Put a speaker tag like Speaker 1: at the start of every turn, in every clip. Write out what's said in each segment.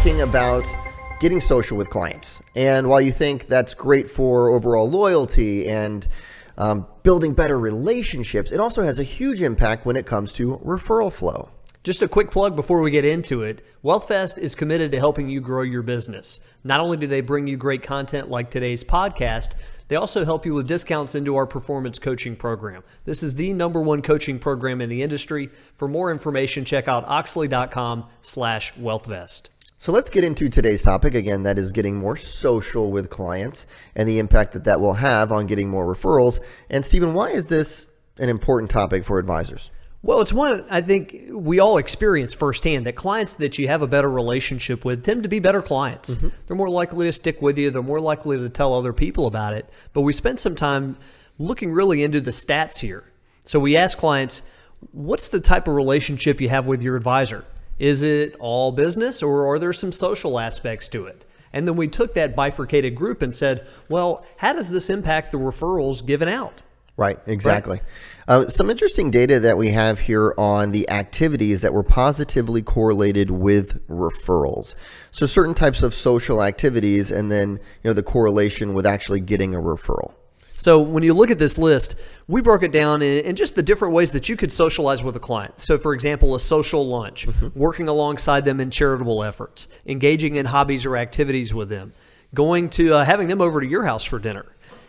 Speaker 1: talking about getting social with clients. And while you think that's great for overall loyalty and um, building better relationships, it also has a huge impact when it comes to referral flow.
Speaker 2: Just a quick plug before we get into it. WealthVest is committed to helping you grow your business. Not only do they bring you great content like today's podcast, they also help you with discounts into our performance coaching program. This is the number one coaching program in the industry. For more information, check out oechsli.com slash wealthvest.
Speaker 1: So let's get into today's topic again. That is getting more social with clients and the impact that that will have on getting more referrals. And Stephen, why is this an important topic for advisors?
Speaker 2: Well, it's one I think we all experience firsthand that clients that you have a better relationship with tend to be better clients. Mm-hmm. They're more likely to stick with you, they're more likely to tell other people about it. But we spent some time looking really into the stats here. So we ask clients, what's the type of relationship you have with your advisor? Is it all business or are there some social aspects to it? And then we took that bifurcated group and said, well, how does this impact the referrals given out?
Speaker 1: Right, exactly. Right. Uh, some interesting data that we have here on the activities that were positively correlated with referrals. So certain types of social activities, and then you know the correlation with actually getting a referral.
Speaker 2: So when you look at this list, we broke it down in, in, just the different ways that you could socialize with a client. So, for example, a social lunch, mm-hmm. working alongside them in charitable efforts, engaging in hobbies or activities with them, going to uh, having them over to your house for dinner,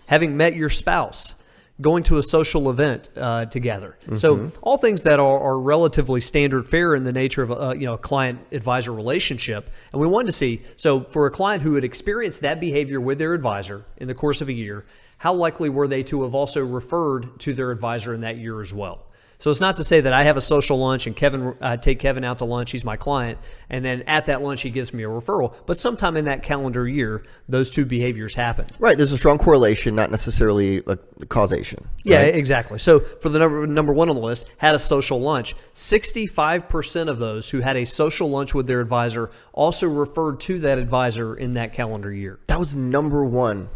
Speaker 2: having met your spouse, going to a social event uh, together. Mm-hmm. So all things that are, are, relatively standard fare in the nature of a you know a client advisor relationship. And we wanted to see so for a client who had experienced that behavior with their advisor in the course of a year, how likely were they to have also referred to their advisor in that year as well? So it's not to say that I have a social lunch and Kevin uh, take Kevin out to lunch. He's my client, and then at that lunch he gives me a referral. But sometime in that calendar year, those two behaviors happen.
Speaker 1: Right. There's a strong correlation, not necessarily a causation.
Speaker 2: Yeah, exactly. So for the number number one on the list, had a social lunch. Sixty five percent of those who had a social lunch with their advisor also referred to that advisor in that calendar year.
Speaker 1: That was number one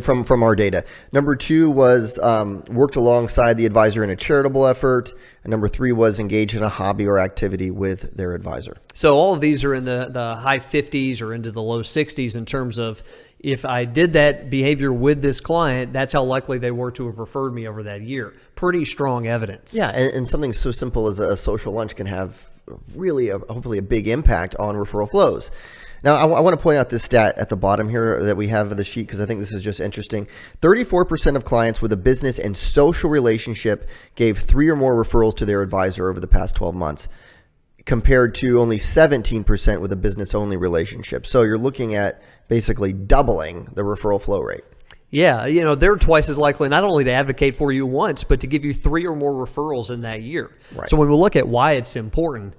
Speaker 1: from from our data. Number two was um, worked alongside the advisor in a charitable effort. And number three was engaged in a hobby or activity with their advisor.
Speaker 2: So all of these are in the, the high 50s or into the low 60s in terms of if I did that behavior with this client, that's how likely they were to have referred me over that year. Pretty strong evidence.
Speaker 1: Yeah, and, and something so simple as a social lunch can have really a, hopefully a big impact on referral flows. Now, I, w- I want to point out this stat at the bottom here that we have of the sheet because I think this is just interesting. 34% of clients with a business and social relationship gave three or more referrals to their advisor over the past 12 months, compared to only 17% with a business only relationship. So you're looking at basically doubling the referral flow rate.
Speaker 2: Yeah, you know, they're twice as likely not only to advocate for you once, but to give you three or more referrals in that year. Right. So when we look at why it's important,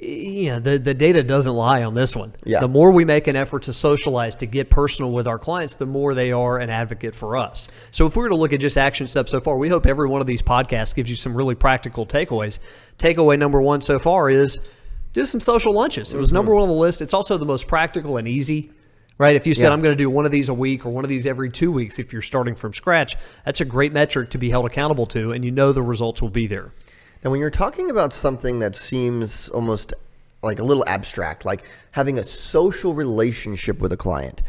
Speaker 2: yeah, the, the data doesn't lie on this one. Yeah. The more we make an effort to socialize, to get personal with our clients, the more they are an advocate for us. So if we were to look at just action steps so far, we hope every one of these podcasts gives you some really practical takeaways. Takeaway number one so far is do some social lunches. It was mm-hmm. number one on the list. It's also the most practical and easy. Right. If you said, yeah. I'm going to do one of these a week or one of these every two weeks, if you're starting from scratch, that's a great metric to be held accountable to, and you know the results will be there.
Speaker 1: Now, when you're talking about something that seems almost like a little abstract, like having a social relationship with a client,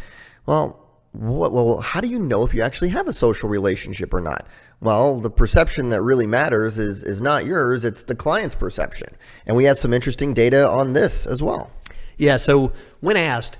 Speaker 1: well, what, well, how do you know if you actually have a social relationship or not? Well, the perception that really matters is is not yours; it's the client's perception. And we have some interesting data on this as well.
Speaker 2: Yeah. So when asked,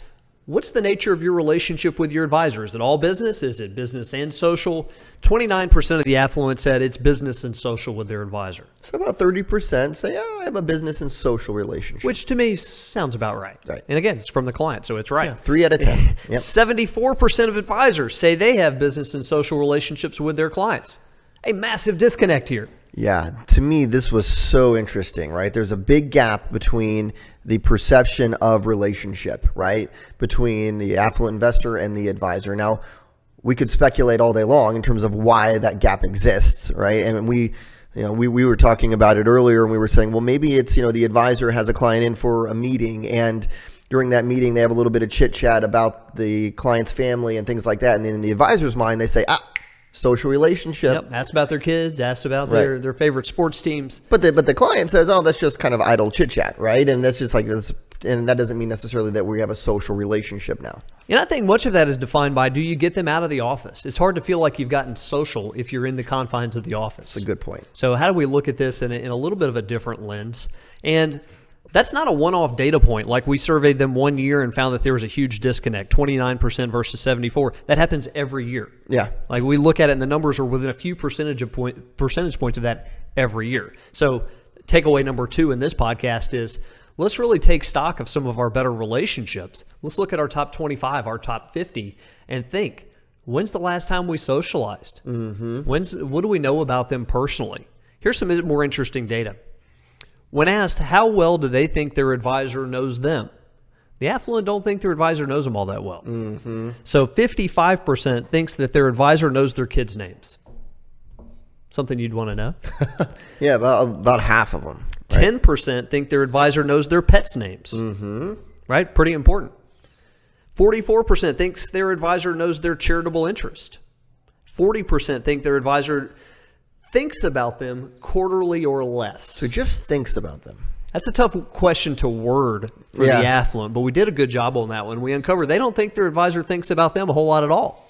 Speaker 2: What's the nature of your relationship with your advisor? Is it all business? Is it business and social? 29% of the affluent said it's business and social with their advisor.
Speaker 1: So about 30% say, oh, I have a business and social relationship.
Speaker 2: Which to me sounds about right. Right. And again, it's from the client, so it's right. Yeah,
Speaker 1: three out of 10. Yep.
Speaker 2: 74% of advisors say they have business and social relationships with their clients. A massive disconnect here.
Speaker 1: Yeah, to me, this was so interesting, right? There's a big gap between the perception of relationship, right? Between the affluent investor and the advisor. Now, we could speculate all day long in terms of why that gap exists, right? And we, you know, we, we were talking about it earlier and we were saying, well, maybe it's, you know, the advisor has a client in for a meeting and during that meeting they have a little bit of chit chat about the client's family and things like that. And then in the advisor's mind, they say, ah, social relationship.
Speaker 2: Yep. Asked about their kids, asked about right. their, their favorite sports teams.
Speaker 1: But the but the client says, "Oh, that's just kind of idle chit chat, right?" And that's just like this and that doesn't mean necessarily that we have a social relationship now.
Speaker 2: And I think much of that is defined by do you get them out of the office? It's hard to feel like you've gotten social if you're in the confines of the office.
Speaker 1: That's a good point.
Speaker 2: So, how do we look at this in a, in a little bit of a different lens? And that's not a one off data point. Like we surveyed them one year and found that there was a huge disconnect 29% versus 74. That happens every year.
Speaker 1: Yeah.
Speaker 2: Like we look at it and the numbers are within a few percentage of point, percentage points of that every year. So, takeaway number two in this podcast is let's really take stock of some of our better relationships. Let's look at our top 25, our top 50, and think when's the last time we socialized? Mm-hmm. When's, what do we know about them personally? Here's some more interesting data. When asked how well do they think their advisor knows them, the affluent don't think their advisor knows them all that well. Mm-hmm. So 55% thinks that their advisor knows their kids' names. Something you'd want to know.
Speaker 1: yeah, about, about half of them.
Speaker 2: Ten percent think their advisor knows their pets' names. Mm-hmm. Right, pretty important. Forty-four percent thinks their advisor knows their charitable interest. Forty percent think their advisor thinks about them quarterly or less.
Speaker 1: So just thinks about them.
Speaker 2: That's a tough question to word for
Speaker 1: Yeah.
Speaker 2: the affluent, but we did a good job on that one. We uncovered they don't think their advisor thinks about them a whole lot at all.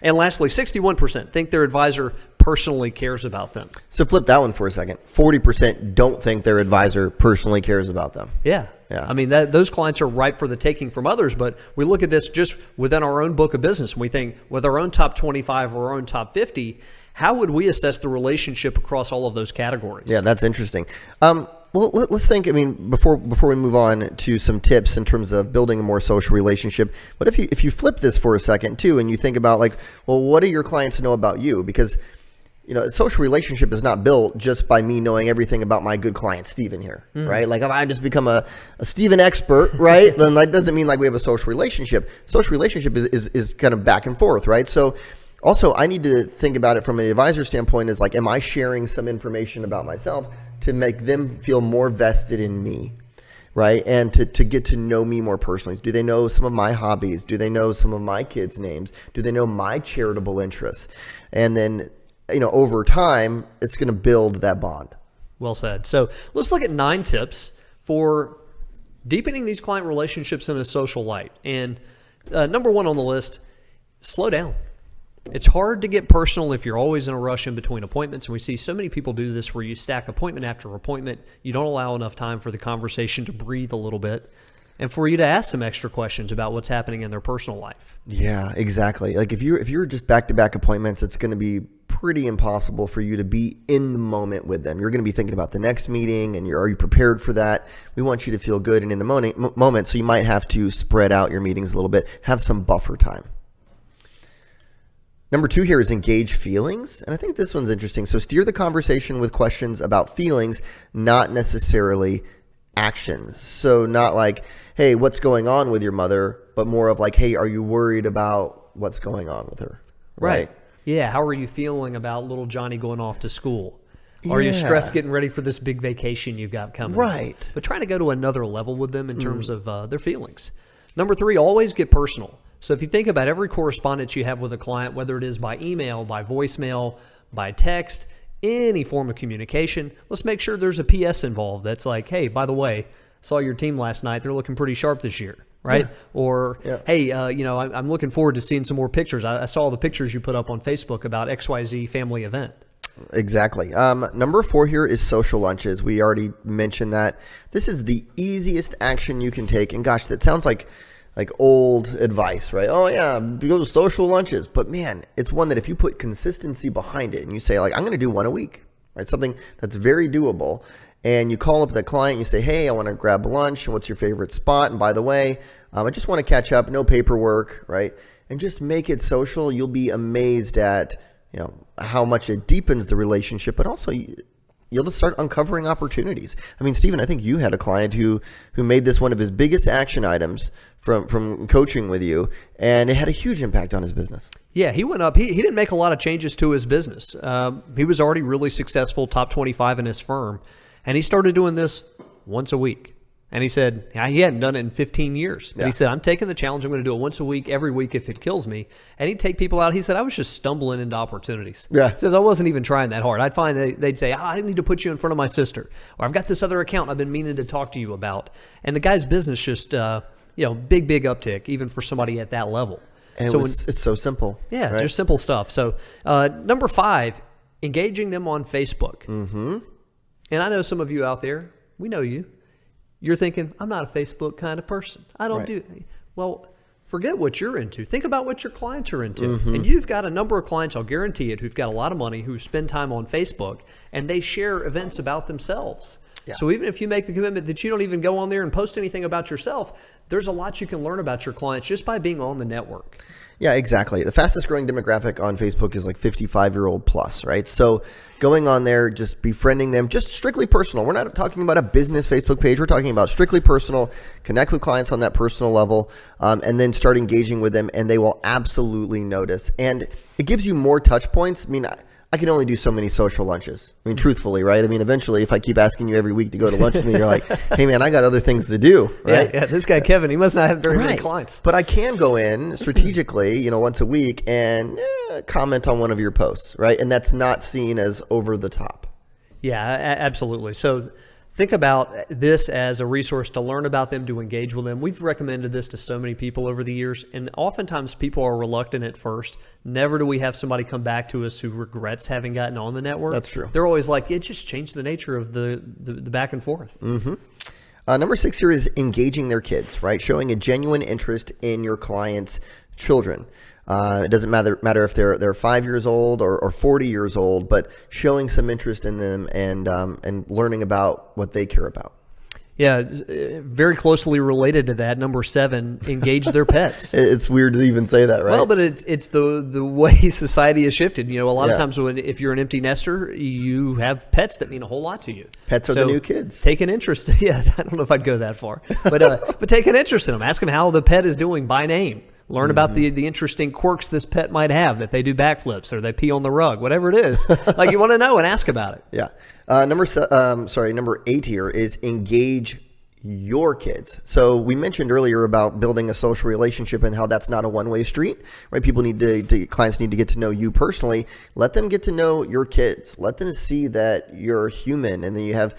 Speaker 2: And lastly, 61% think their advisor personally cares about them.
Speaker 1: So flip that one for a second. Forty percent don't think their advisor personally cares about them.
Speaker 2: Yeah.
Speaker 1: Yeah.
Speaker 2: I mean, that, those clients are ripe for the taking from others, but we look at this just within our own book of business and we think with our own top 25 or our own top 50, how would we assess the relationship across all of those categories?
Speaker 1: Yeah, that's interesting. Um, well, let, us think. I mean, before before we move on to some tips in terms of building a more social relationship, what if you if you flip this for a second too, and you think about like, well, what do your clients know about you? Because you know, a social relationship is not built just by me knowing everything about my good client Stephen here, right? Like if I just become a, a Stephen expert, right? then that doesn't mean like we have a social relationship. Social relationship is, is, is kind of back and forth, right? So also I need to think about it from an advisor standpoint is like, am I sharing some information about myself to make them feel more vested in me? right? And to, to get to know me more personally. Do they know some of my hobbies? Do they know some of my kids' names? Do they know my charitable interests? And then, you know, over time, it's going to build that bond.
Speaker 2: Well said. So let's look at nine tips for deepening these client relationships in a social light. And uh, number one on the list, slow down. It's hard to get personal if you're always in a rush in between appointments. And we see so many people do this where you stack appointment after appointment. You don't allow enough time for the conversation to breathe a little bit and for you to ask some extra questions about what's happening in their personal life.
Speaker 1: Yeah, exactly. Like if you're if you're just back to back appointments, it's going to be pretty impossible for you to be in the moment with them. You're going to be thinking about the next meeting, and you're are you prepared for that? We want you to feel good and in the moment, moment. So you might have to spread out your meetings a little bit, have some buffer time. Number two here is engage feelings. And I think this one's interesting. So steer the conversation with questions about feelings, not necessarily actions. So not like, hey, what's going on with your mother, but more of like, hey, are you worried about what's going on with her? Right.
Speaker 2: Yeah. How are you feeling about little Johnny going off to school? Are you stressed getting ready for this big vacation you've got coming?
Speaker 1: Right.
Speaker 2: But trying to go to another level with them in terms of uh, their feelings. Number three, always get personal. So if you think about every correspondence you have with a client, whether it is by email, by voicemail, by text, any form of communication, let's make sure there's a PS involved that's like, hey, by the way, saw your team last night. They're looking pretty sharp this year, right? Or,
Speaker 1: Yeah.
Speaker 2: hey, uh, you know, I'm, I'm looking forward to seeing some more pictures. I, I saw the pictures you put up on Facebook about XYZ family event.
Speaker 1: Exactly. Um, number four here is social lunches. We already mentioned that. This is the easiest action you can take. And gosh, that sounds like like old advice, right? Oh yeah, go to social lunches. But man, it's one that if you put consistency behind it and you say like I'm going to do one a week, right? Something that's very doable. And you call up the client, you say, "Hey, I want to grab lunch. What's your favorite spot? And by the way, um, I just want to catch up. No paperwork, right? And just make it social. You'll be amazed at you know how much it deepens the relationship, but also you'll just start uncovering opportunities. I mean, Stephen, I think you had a client who who made this one of his biggest action items from from coaching with you, and it had a huge impact on his business.
Speaker 2: Yeah, he went up. He, he didn't make a lot of changes to his business. Um, he was already really successful, top 25 in his firm. And he started doing this once a week. And he said yeah, he hadn't done it in 15 years.
Speaker 1: Yeah.
Speaker 2: he said, I'm taking the challenge. I'm going to do it once a week, every week if it kills me. And he'd take people out. He said, I was just stumbling into opportunities.
Speaker 1: Yeah.
Speaker 2: He says, I wasn't even trying that hard. I'd find they, they'd say, oh, I didn't need to put you in front of my sister. Or I've got this other account I've been meaning to talk to you about. And the guy's business just, uh, you know, big, big uptick, even for somebody at that level.
Speaker 1: And
Speaker 2: so
Speaker 1: it was, it's so simple.
Speaker 2: yeah,
Speaker 1: right?
Speaker 2: just simple stuff. So, uh, number five, engaging them on Facebook. Mm-hmm. And I know some of you out there, we know you. You're thinking, I'm not a Facebook kind of person. I don't
Speaker 1: Right.
Speaker 2: do. Well, forget what you're into. Think about what your clients are into.
Speaker 1: Mm-hmm.
Speaker 2: And you've got a number of clients, I'll guarantee it, who've got a lot of money, who spend time on Facebook, and they share events about themselves. So even if you make the commitment that you don't even go on there and post anything about yourself, there's a lot you can learn about your clients just by being on the network.
Speaker 1: Yeah, exactly. The fastest growing demographic on Facebook is like 55 year old plus, right? So going on there, just befriending them, just strictly personal. We're not talking about a business Facebook page. We're talking about strictly personal. Connect with clients on that personal level, um, and then start engaging with them, and they will absolutely notice. And it gives you more touch points. I mean, I, can only do so many social lunches. I mean, truthfully, right? I mean, eventually, if I keep asking you every week to go to lunch with me, you're like, "Hey, man, I got other things to do." Right?
Speaker 2: Yeah, yeah, this guy Kevin, he must not have very many clients.
Speaker 1: But I can go in strategically, you know, once a week and eh, comment on one of your posts, right? And that's not seen as over the top.
Speaker 2: Yeah, absolutely. So think about this as a resource to learn about them, to engage with them. We've recommended this to so many people over the years, and oftentimes people are reluctant at first. Never do we have somebody come back to us who regrets having gotten on the network.
Speaker 1: That's true.
Speaker 2: They're always like, it just changed the nature of the, the, the back and forth.
Speaker 1: Uh, number six here is engaging their kids, right? Showing a genuine interest in your client's children. Uh, it doesn't matter matter if they're they're five years old or, or forty years old, but showing some interest in them and um, and learning about what they care about.
Speaker 2: Yeah, uh, very closely related to that. Number seven, engage their pets.
Speaker 1: It's weird to even say that, right?
Speaker 2: Well, but it's it's the the way society has shifted. You know, a lot
Speaker 1: Yeah.
Speaker 2: of times when if you're an empty nester, you have pets that mean a whole lot to you.
Speaker 1: Pets are the new kids.
Speaker 2: Take an interest. Yeah, I don't know if I'd go that far, but uh, but take an interest in them. Ask them how the pet is doing by name. Learn about
Speaker 1: Mm-hmm.
Speaker 2: the the interesting quirks this pet might have that they do backflips or they pee on the rug, whatever it is. like you want to know and ask about it.
Speaker 1: Yeah. Uh, number um, sorry, number eight here is engage your kids. So we mentioned earlier about building a social relationship and how that's not a one way street, right? People need to, to clients need to get to know you personally. Let them get to know your kids. Let them see that you're human and that you have.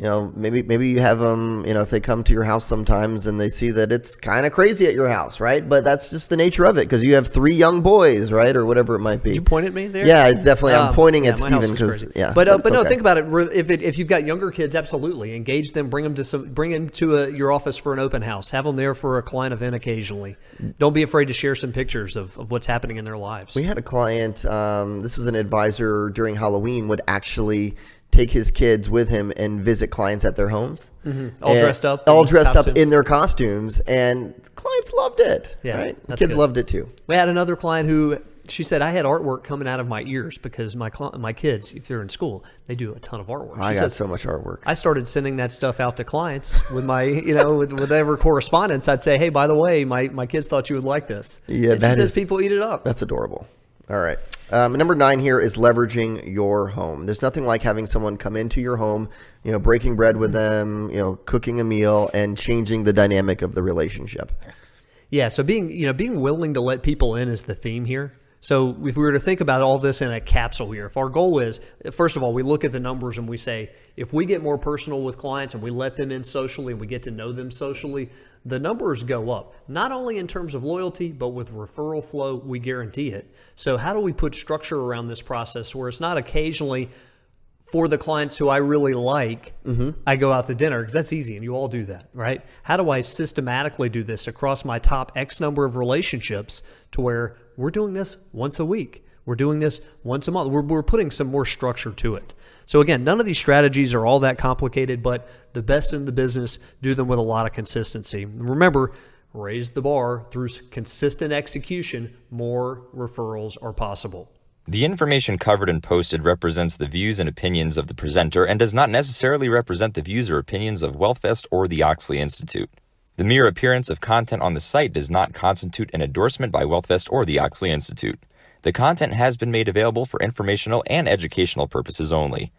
Speaker 1: You know, maybe maybe you have them. You know, if they come to your house sometimes and they see that it's kind of crazy at your house, right? But that's just the nature of it because you have three young boys, right, or whatever it might be.
Speaker 2: You point at me there.
Speaker 1: Yeah, it's definitely. I'm
Speaker 2: Um,
Speaker 1: pointing
Speaker 2: yeah,
Speaker 1: at
Speaker 2: Stephen
Speaker 1: because yeah.
Speaker 2: But uh,
Speaker 1: it's
Speaker 2: but no,
Speaker 1: okay.
Speaker 2: think about it. If it, if you've got younger kids, absolutely engage them. Bring them to some. Bring them to a, your office for an open house. Have them there for a client event occasionally. Don't be afraid to share some pictures of, of what's happening in their lives.
Speaker 1: We had a client. Um, this is an advisor during Halloween would actually take his kids with him and visit clients at their homes,
Speaker 2: Mm-hmm. All
Speaker 1: And-
Speaker 2: dressed up
Speaker 1: all dressed up in their costumes, and clients loved it.
Speaker 2: Yeah,
Speaker 1: right? The kids
Speaker 2: good.
Speaker 1: loved it too.
Speaker 2: We had another client who she said I had artwork coming out of my ears because my cli- my kids, if they're in school, they do a ton of artwork. She
Speaker 1: I got
Speaker 2: says,
Speaker 1: so much artwork.
Speaker 2: I started sending that stuff out to clients with my, you know, with whatever correspondence. I'd say, hey, by the way, my, my kids thought you would like this.
Speaker 1: Yeah,
Speaker 2: and she says
Speaker 1: is-
Speaker 2: people eat it up.
Speaker 1: That's adorable. All right. Um, number nine here is leveraging your home. There's nothing like having someone come into your home, you know, breaking bread with them, you know, cooking a meal, and changing the dynamic of the relationship.
Speaker 2: Yeah, so being you know being willing to let people in is the theme here. So if we were to think about all this in a capsule here, if our goal is first of all we look at the numbers and we say if we get more personal with clients and we let them in socially and we get to know them socially, the numbers go up. Not only in terms of loyalty, but with referral flow, we guarantee it. So how do we put structure around this process where it's not occasionally for the clients who I really like, mm-hmm. I go out to dinner because that's easy and you all do that, right? How do I systematically do this across my top X number of relationships to where we're doing this once a week? We're doing this once a month. We're, we're putting some more structure to it. So, again, none of these strategies are all that complicated, but the best in the business do them with a lot of consistency. Remember, raise the bar through consistent execution, more referrals are possible.
Speaker 3: The information covered and posted represents the views and opinions of the presenter and does not necessarily represent the views or opinions of WealthVest or the Oechsli Institute. The mere appearance of content on the site does not constitute an endorsement by WealthVest or the Oechsli Institute. The content has been made available for informational and educational purposes only.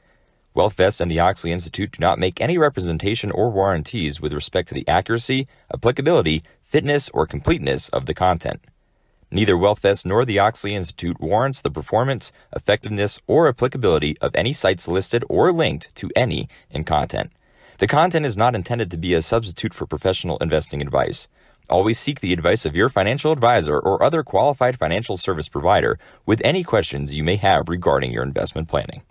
Speaker 3: WealthVest and the Oechsli Institute do not make any representation or warranties with respect to the accuracy, applicability, fitness, or completeness of the content. Neither WealthVest nor the Oechsli Institute warrants the performance, effectiveness, or applicability of any sites listed or linked to any in content. The content is not intended to be a substitute for professional investing advice. Always seek the advice of your financial advisor or other qualified financial service provider with any questions you may have regarding your investment planning.